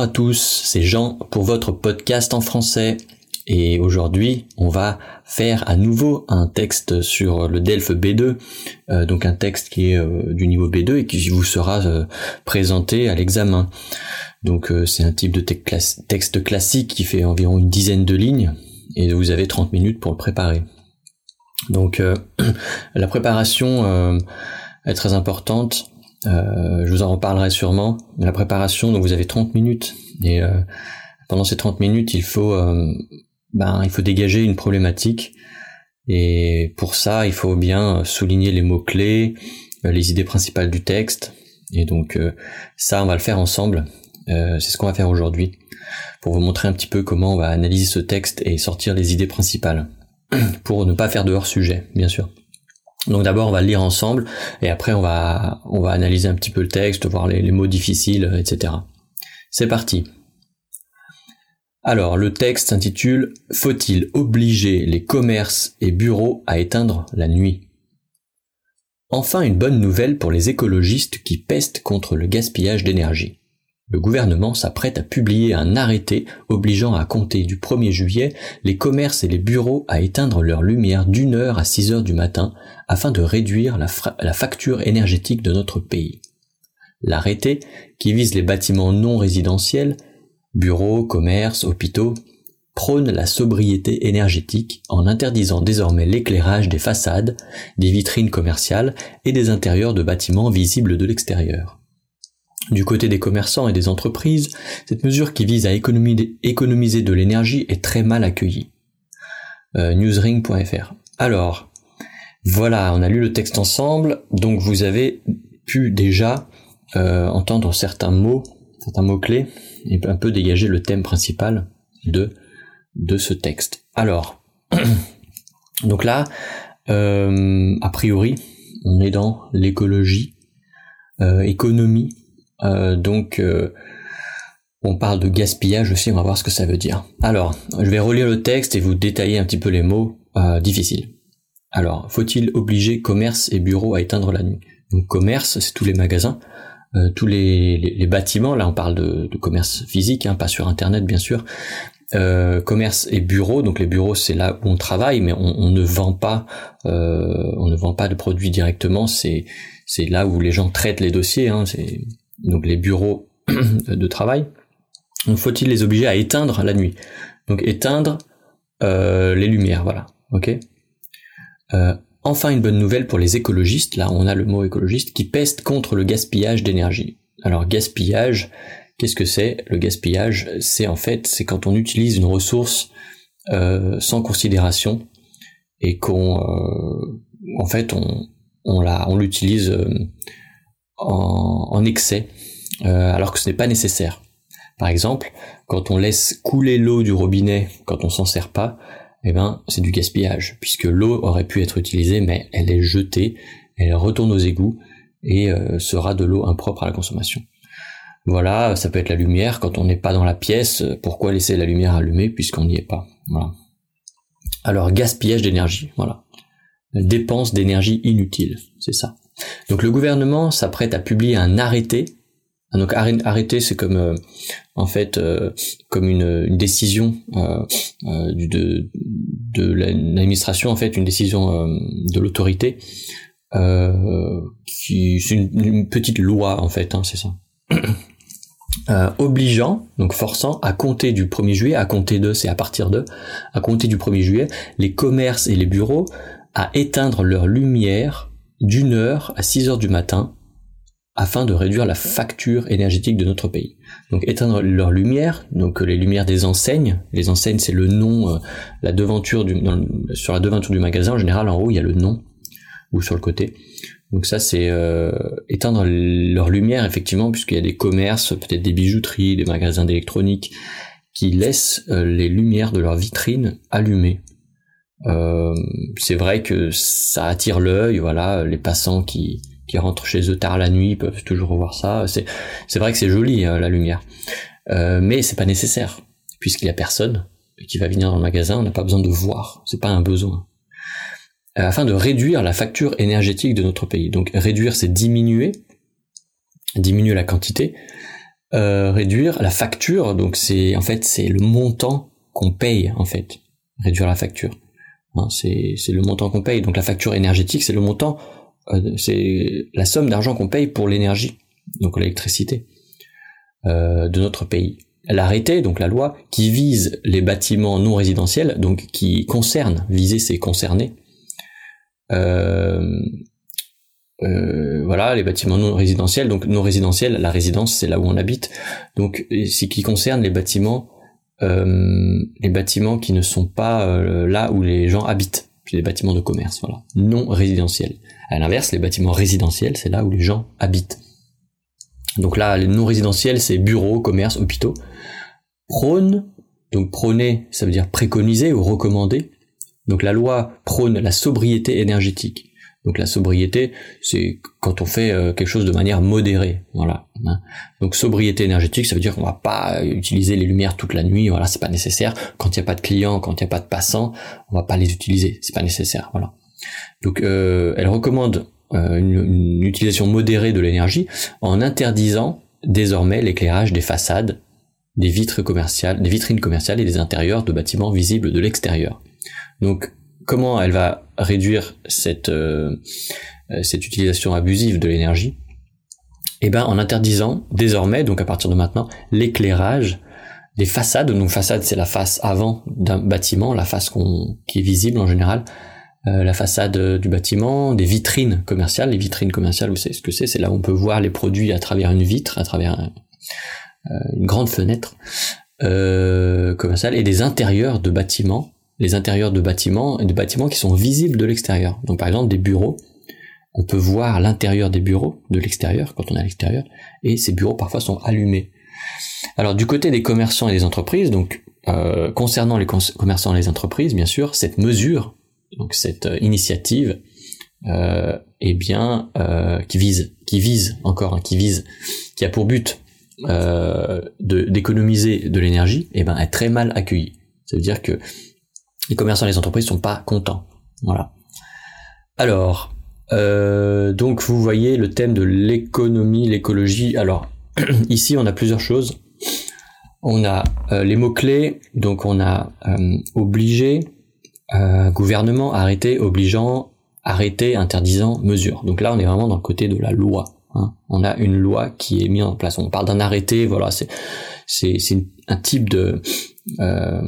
À tous, c'est Jean pour votre podcast en français. Et aujourd'hui, on va faire à nouveau un texte sur le DELF B2, euh, donc un texte qui est euh, du niveau B2 et qui vous sera euh, présenté à l'examen. Donc c'est un type de texte classique qui fait environ une dizaine de lignes et vous avez 30 minutes pour le préparer. Donc la préparation est très importante. Je vous en reparlerai sûrement. La préparation, donc vous avez 30 minutes et pendant ces 30 minutes, il faut ben, il faut dégager une problématique. Et pour ça, il faut bien souligner les mots-clés, euh, les idées principales du texte. Et donc euh, ça, on va le faire ensemble. Euh, c'est ce qu'on va faire aujourd'hui, pour vous montrer un petit peu comment on va analyser ce texte et sortir les idées principales, pour ne pas faire de hors-sujet, bien sûr. Donc d'abord on va le lire ensemble et après on va on va analyser un petit peu le texte, voir les mots difficiles, etc. C'est parti. Alors, le texte s'intitule Faut-il obliger les commerces et bureaux à éteindre la nuit? Enfin une bonne nouvelle pour les écologistes qui pestent contre le gaspillage d'énergie. Le gouvernement s'apprête à publier un arrêté obligeant à compter du 1er juillet les commerces et les bureaux à éteindre leur lumière d'une heure à 6 heures du matin afin de réduire la, facture énergétique de notre pays. L'arrêté, qui vise les bâtiments non résidentiels, bureaux, commerces, hôpitaux, prônent la sobriété énergétique en interdisant désormais l'éclairage des façades, des vitrines commerciales et des intérieurs de bâtiments visibles de l'extérieur. Du côté des commerçants et des entreprises, cette mesure qui vise à économiser de l'énergie est très mal accueillie. Euh, newsring.fr. Alors, voilà, on a lu le texte ensemble, donc vous avez pu déjà euh, entendre certains mots, certains mots-clés et un peu dégager le thème principal de, ce texte. Alors, donc là, euh, a priori, on est dans l'écologie, économie, donc on parle de gaspillage aussi, on va voir ce que ça veut dire. Alors, je vais relire le texte et vous détailler un petit peu les mots difficiles. Alors, faut-il obliger commerce et bureaux à éteindre la nuit? Donc commerce, c'est tous les magasins. Euh, tous les, les, bâtiments, là on parle de, de commerce physique, hein, pas sur internet bien sûr, euh, commerce et bureaux. Donc les bureaux, c'est là où on travaille, mais on, on ne vend pas, euh, on ne vend pas de produits directement. C'est c'est là où les gens traitent les dossiers. Hein, donc les bureaux de travail. Faut-il les obliger à éteindre la nuit? Donc éteindre euh, les lumières, voilà. Ok? Euh, Enfin une bonne nouvelle pour les écologistes, là on a le mot écologiste, qui peste contre le gaspillage d'énergie. Alors gaspillage, qu'est-ce que c'est? Le gaspillage, c'est en fait, c'est quand on utilise une ressource euh, sans considération et qu'on, en fait, on, l'utilise en, excès, alors que ce n'est pas nécessaire. Par exemple, quand on laisse couler l'eau du robinet quand on s'en sert pas, eh ben c'est du gaspillage, puisque l'eau aurait pu être utilisée, mais elle est jetée, elle retourne aux égouts et euh, sera de l'eau impropre à la consommation. Voilà, ça peut être la lumière, quand on n'est pas dans la pièce, pourquoi laisser la lumière allumée puisqu'on n'y est pas? Voilà. Alors gaspillage d'énergie, voilà. Dépense d'énergie inutile, c'est ça. Donc le gouvernement s'apprête à publier un arrêté. Ah, donc arrêter, c'est comme euh, en fait euh, comme une, décision euh, de, de l'administration en fait une décision de l'autorité qui c'est une, petite loi en fait hein, c'est ça. Obligeant donc forçant à compter du 1er juillet à compter de c'est à partir de à compter du 1er juillet les commerces et les bureaux à éteindre leur lumière d'une heure à 6 heures du matin afin de réduire la facture énergétique de notre pays. Donc éteindre leur lumière, donc les lumières des enseignes. Les enseignes, c'est le nom, euh, la devanture du, sur la devanture du magasin. En général, en haut, il y a le nom ou sur le côté. Donc ça, c'est euh, éteindre leur lumière, effectivement, puisqu'il y a des commerces, peut-être des bijouteries, des magasins d'électronique, qui laissent euh, les lumières de leur vitrine allumées. C'est vrai que ça attire l'œil, voilà, les passants qui qui rentrent chez eux tard la nuit peuvent toujours voir ça. C'est, c'est vrai que c'est joli hein, la lumière, euh, mais c'est pas nécessaire puisqu'il y a personne qui va venir dans le magasin. On n'a pas besoin de voir, c'est pas un besoin. Euh, afin de réduire la facture énergétique de notre pays. Donc réduire, c'est diminuer, diminuer la quantité. réduire la facture. Donc c'est en fait c'est le montant qu'on paye en fait. Réduire la facture. Hein, c'est le montant qu'on paye. Donc la facture énergétique, c'est le montant, c'est la somme d'argent qu'on paye pour l'énergie, donc l'électricité de notre pays l'arrêté, donc la loi, qui vise les bâtiments non résidentiels, donc qui concerne, viser c'est concerner. Euh, euh, voilà, les bâtiments non résidentiels, donc non résidentiels, la résidence c'est là où on habite, donc c'est qui concerne les bâtiments, euh, les bâtiments qui ne sont pas là où les gens habitent, les bâtiments de commerce, voilà, non résidentiels. À l'inverse, les bâtiments résidentiels, c'est là où les gens habitent. Donc là, les non résidentiels, c'est bureaux, commerces, hôpitaux. Prône, donc prôner, ça veut dire préconiser ou recommander. Donc la loi prône la sobriété énergétique. Donc la sobriété, c'est quand on fait euh, quelque chose de manière modérée, voilà. Hein. Donc sobriété énergétique, ça veut dire qu'on va pas utiliser les lumières toute la nuit, voilà, c'est pas nécessaire. Quand il n'y a pas de clients, quand il n'y a pas de passants, on va pas les utiliser, c'est pas nécessaire, voilà. Donc euh, elle recommande euh, une, utilisation modérée de l'énergie en interdisant désormais l'éclairage des façades, des vitres commerciales, des vitrines commerciales et des intérieurs de bâtiments visibles de l'extérieur. Donc comment elle va réduire cette euh, euh, cette utilisation abusive de l'énergie? Eh ben en interdisant désormais, donc à partir de maintenant, l'éclairage des façades. Donc façade c'est la face avant d'un bâtiment, la face qui est visible en général, euh, la façade du bâtiment, des vitrines commerciales. Les vitrines commerciales, vous savez ce que c'est C'est là où on peut voir les produits à travers une vitre, à travers une grande fenêtre commerciale, et des intérieurs de bâtiments, les intérieurs de bâtiments, et de bâtiments qui sont visibles de l'extérieur. Donc par exemple des bureaux, on peut voir l'intérieur des bureaux de l'extérieur quand on est à l'extérieur, et ces bureaux parfois sont allumés. Alors du côté des commerçants et des entreprises, donc euh, concernant les commerçants et les entreprises, bien sûr, cette mesure donc cette euh, initiative euh, eh bien qui vise qui vise encore hein, qui vise qui a pour but d'économiser de, l'énergie eh ben est très mal accueillie ça veut dire que les commerçants et les entreprises sont pas contents voilà alors euh, donc vous voyez le thème de l'économie l'écologie alors ici on a plusieurs choses on a euh, les mots clés donc on a obligé euh, gouvernement arrêté, obligeant, arrêté, interdisant, mesure. Donc là, on est vraiment dans le côté de la loi. Hein. On a une loi qui est mise en place. On parle d'un arrêté, voilà, c'est un type de euh,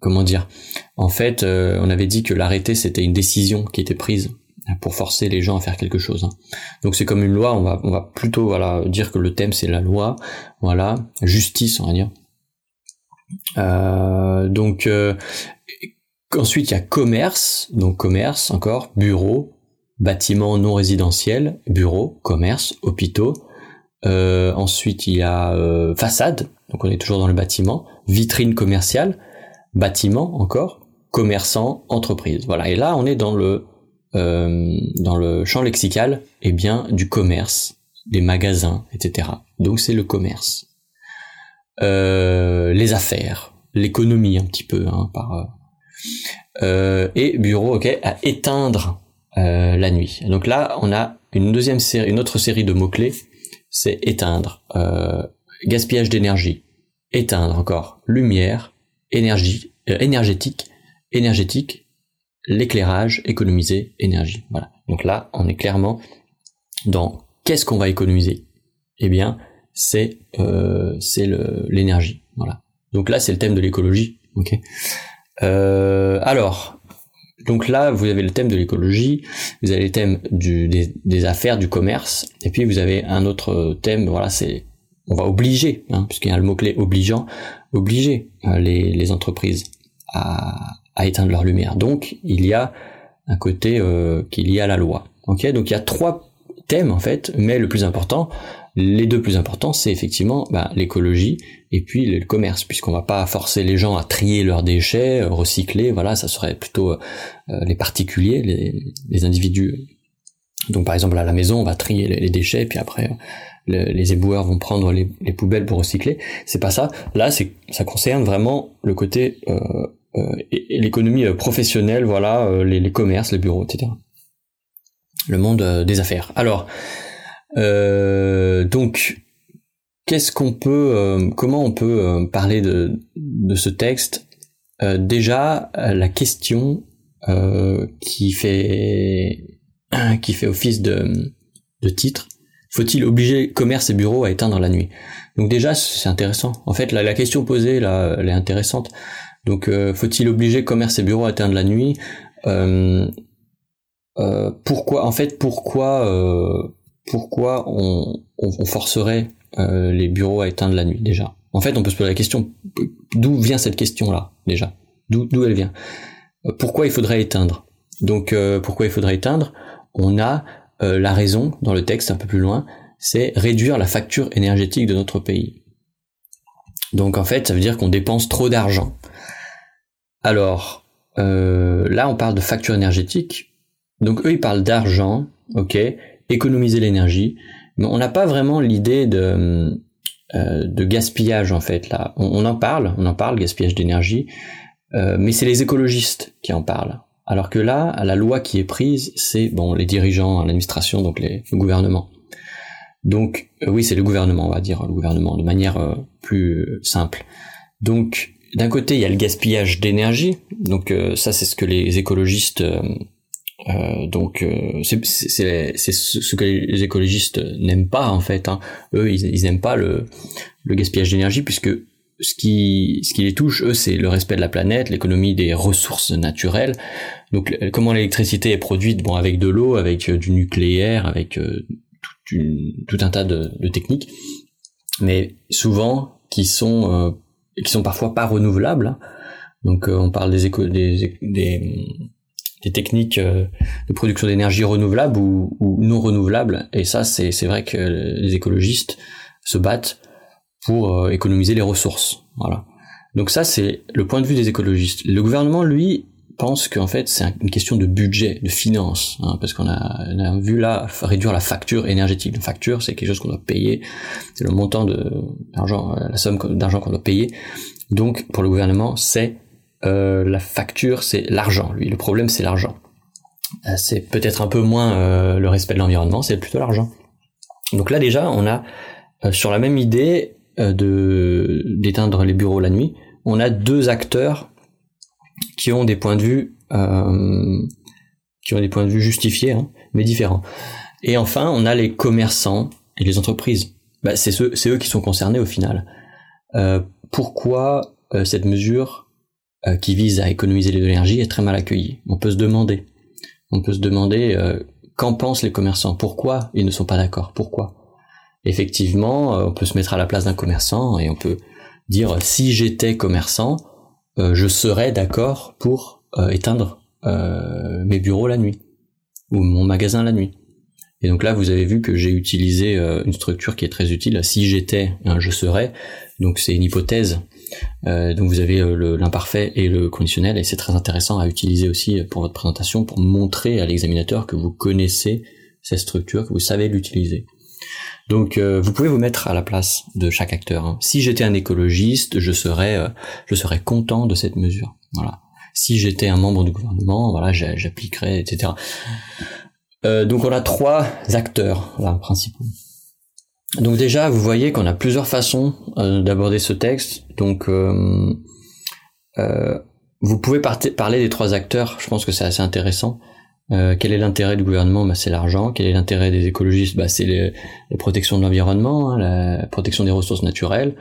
comment dire? En fait, euh, on avait dit que l'arrêté c'était une décision qui était prise pour forcer les gens à faire quelque chose. Hein. Donc c'est comme une loi. On va plutôt voilà dire que le thème c'est la loi. Voilà, justice on va dire. Euh, donc Ensuite, il y a commerce, donc commerce encore, bureau, bâtiments non résidentiels, bureaux, commerce, hôpitaux. Euh, ensuite, il y a euh, façade, donc on est toujours dans le bâtiment, vitrine commerciale, bâtiment encore, commerçant, entreprise. Voilà, et là on est dans le euh, dans le champ lexical, eh bien du commerce, des magasins, etc. Donc c'est le commerce, les affaires, l'économie un petit peu hein, par et bureau, ok, à éteindre la nuit. Donc là, on a une deuxième série, une autre série de mots clés, c'est éteindre, euh, gaspillage d'énergie, éteindre encore, lumière, énergie, énergétique, énergétique, l'éclairage, économiser, énergie. Voilà. Donc là, on est clairement dans qu'est-ce qu'on va économiser? Eh bien, c'est c'est l'énergie. Voilà. Donc là, c'est le thème de l'écologie. Euh, alors, donc là, vous avez le thème de l'écologie, vous avez le thème du, des, affaires, du commerce, et puis vous avez un autre thème, voilà, c'est on va obliger, hein, puisqu'il y a le mot-clé obligeant, obliger euh, les, les, entreprises à, à, éteindre leur lumière. Donc, il y a un côté euh, qu'il y a la loi. Ok, donc il y a trois thèmes en fait, mais le plus important, les deux plus importants, c'est effectivement bah, l'écologie et puis le commerce, puisqu'on va pas forcer les gens à trier leurs déchets, euh, recycler, voilà, ça serait plutôt euh, euh, les particuliers, les, individus. Donc par exemple à la maison, on va trier les, déchets, puis après les éboueurs vont prendre les, poubelles pour recycler. C'est pas ça. Là, c'est ça concerne vraiment le côté euh, l'économie professionnelle, voilà, les, les commerces, les bureaux, etc. Le monde des affaires. Alors, euh, donc, qu'est-ce qu'on peut, comment on peut parler de, de ce texte? Déjà, la question qui fait qui fait office de, de titre. Faut-il obliger commerce et bureaux à éteindre la nuit? Donc déjà, c'est intéressant. En fait, la, question posée là, elle est intéressante. Donc, euh, faut-il obliger commerce et bureaux à éteindre la nuit? Euh, euh, Pourquoi En fait, pourquoi euh, pourquoi on, on, forcerait euh, les bureaux à éteindre la nuit déjà? En fait, on peut se poser la question d'où vient cette question là déjà? D'où elle vient? Pourquoi il faudrait éteindre? Donc, pourquoi il faudrait éteindre? On a euh, la raison dans le texte un peu plus loin, c'est réduire la facture énergétique de notre pays. Donc en fait, ça veut dire qu'on dépense trop d'argent. Alors euh, là, on parle de facture énergétique. Donc eux, ils parlent d'argent, ok, économiser l'énergie, mais on n'a pas vraiment l'idée de, euh, de gaspillage en fait là. On, en parle, on en parle, gaspillage d'énergie, mais c'est les écologistes qui en parlent. Alors que là, la loi qui est prise, c'est bon les dirigeants, l'administration, donc les, le gouvernement. Donc euh, oui, c'est le gouvernement, on va dire le gouvernement de manière euh, plus simple. Donc d'un côté, il y a le gaspillage d'énergie. Donc euh, ça, c'est ce que les écologistes donc c'est ce que les écologistes n'aiment pas en fait. Hein. Eux, ils, n'aiment pas le, le gaspillage d'énergie puisque ce qui, ce qui les touche, eux, c'est le respect de la planète, l'économie des ressources naturelles. Donc, comment l'électricité est produite? Bon, avec de l'eau, avec euh, du nucléaire, avec euh, tout, un tas de, techniques, mais souvent qui sont euh, qui sont parfois pas renouvelables. Hein. Donc, on parle des, des, des, des techniques de production d'énergie renouvelable ou, non renouvelables. Et ça, c'est vrai que les écologistes se battent pour euh, économiser les ressources. Voilà. Donc ça, c'est le point de vue des écologistes. Le gouvernement, lui, pense qu'en fait c'est une question de budget, de finance, hein, parce qu'on a, a, vu là réduire la facture énergétique. La facture, c'est quelque chose qu'on doit payer, c'est le montant de d'argent, euh, la somme d'argent qu'on doit payer. Donc pour le gouvernement, c'est euh, la facture, c'est l'argent. Lui, le problème, c'est l'argent. Euh, c'est peut-être un peu moins euh, le respect de l'environnement, c'est plutôt l'argent. Donc là déjà, on a sur la même idée de d'éteindre les bureaux la nuit, on a deux acteurs qui ont des points de vue qui ont des points de vue justifiés, hein, mais différents. Et enfin, on a les commerçants et les entreprises. Bah, c'est eux qui sont concernés au final. Pourquoi cette mesure euh, qui vise à économiser l'énergie est très mal accueillie On peut se demander. On peut se demander qu'en pensent les commerçants? Pourquoi ils ne sont pas d'accord? Pourquoi? Effectivement, euh, on peut se mettre à la place d'un commerçant et on peut dire si j'étais commerçant, euh, je serais d'accord pour euh, éteindre mes bureaux la nuit ou mon magasin la nuit. Et donc là, vous avez vu que j'ai utilisé une structure qui est très utile. Si j'étais, je serais. Donc c'est une hypothèse. Donc vous avez l'imparfait et le conditionnel, et c'est très intéressant à utiliser aussi pour votre présentation pour montrer à l'examinateur que vous connaissez cette structure, que vous savez l'utiliser. Donc euh, vous pouvez vous mettre à la place de chaque acteur. Hein. Si j'étais un écologiste, je serais, euh, je serais content de cette mesure. Voilà. Si j'étais un membre du gouvernement, voilà, j'appliquerais, etc. Euh, donc on a trois acteurs principaux. Donc déjà, vous voyez qu'on a plusieurs façons d'aborder ce texte. Donc vous pouvez parler des trois acteurs. Je pense que c'est assez intéressant. Euh, quel est l'intérêt du gouvernement? Bah, C'est l'argent. Quel est l'intérêt des écologistes? Bah, C'est la protection de l'environnement, hein, la protection des ressources naturelles,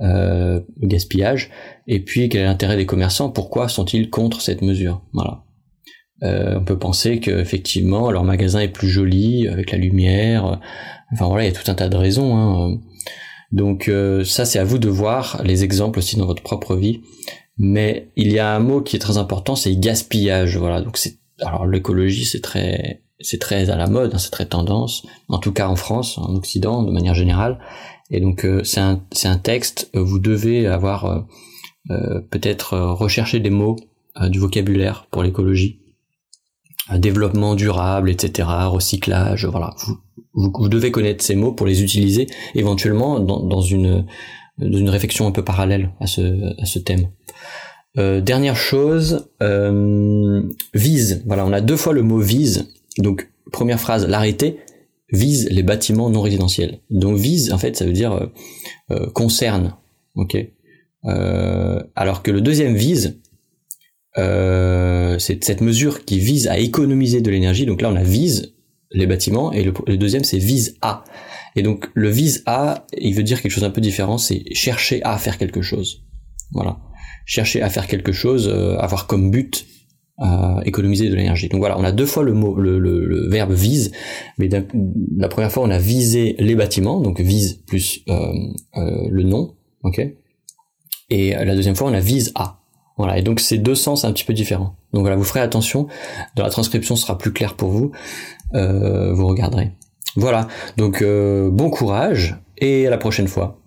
euh, le gaspillage. Et puis, quel est l'intérêt des commerçants? Pourquoi sont-ils contre cette mesure? Voilà. Euh, on peut penser qu'effectivement, leur magasin est plus joli, avec la lumière. Enfin voilà, il y a tout un tas de raisons. Hein. Donc euh, ça, c'est à vous de voir les exemples aussi dans votre propre vie. Mais il y a un mot qui est très important, c'est gaspillage. Voilà, donc c'est alors l'écologie c'est très c'est très à la mode, hein, c'est très tendance, en tout cas en France, en Occident de manière générale. Et donc euh, c'est un c'est un texte, euh, vous devez avoir euh, peut-être recherché des mots du vocabulaire pour l'écologie, développement durable, etc., recyclage, voilà. Vous, devez connaître ces mots pour les utiliser éventuellement dans, une réflexion un peu parallèle à ce thème. Euh, dernière chose, euh, vise. Voilà, on a deux fois le mot vise. Donc première phrase, l'arrêté vise les bâtiments non résidentiels. Donc vise, en fait, ça veut dire concerne, ok? alors que le deuxième vise, c'est cette mesure qui vise à économiser de l'énergie. Donc là, on a vise les bâtiments et le, le deuxième c'est vise à. Et donc le vise à, il veut dire quelque chose un peu différent, c'est chercher à faire quelque chose. Voilà. Chercher à faire quelque chose, euh, avoir comme but euh, économiser de l'énergie. Donc voilà, on a deux fois le mot, le, verbe vise, mais la première fois on a visé les bâtiments, donc vise plus euh, le nom, ok? Et la deuxième fois on a vise à. Voilà, et donc c'est deux sens un petit peu différents. Donc voilà, vous ferez attention. Dans la transcription, sera plus clair pour vous. vous regarderez. Voilà, donc bon courage et à la prochaine fois.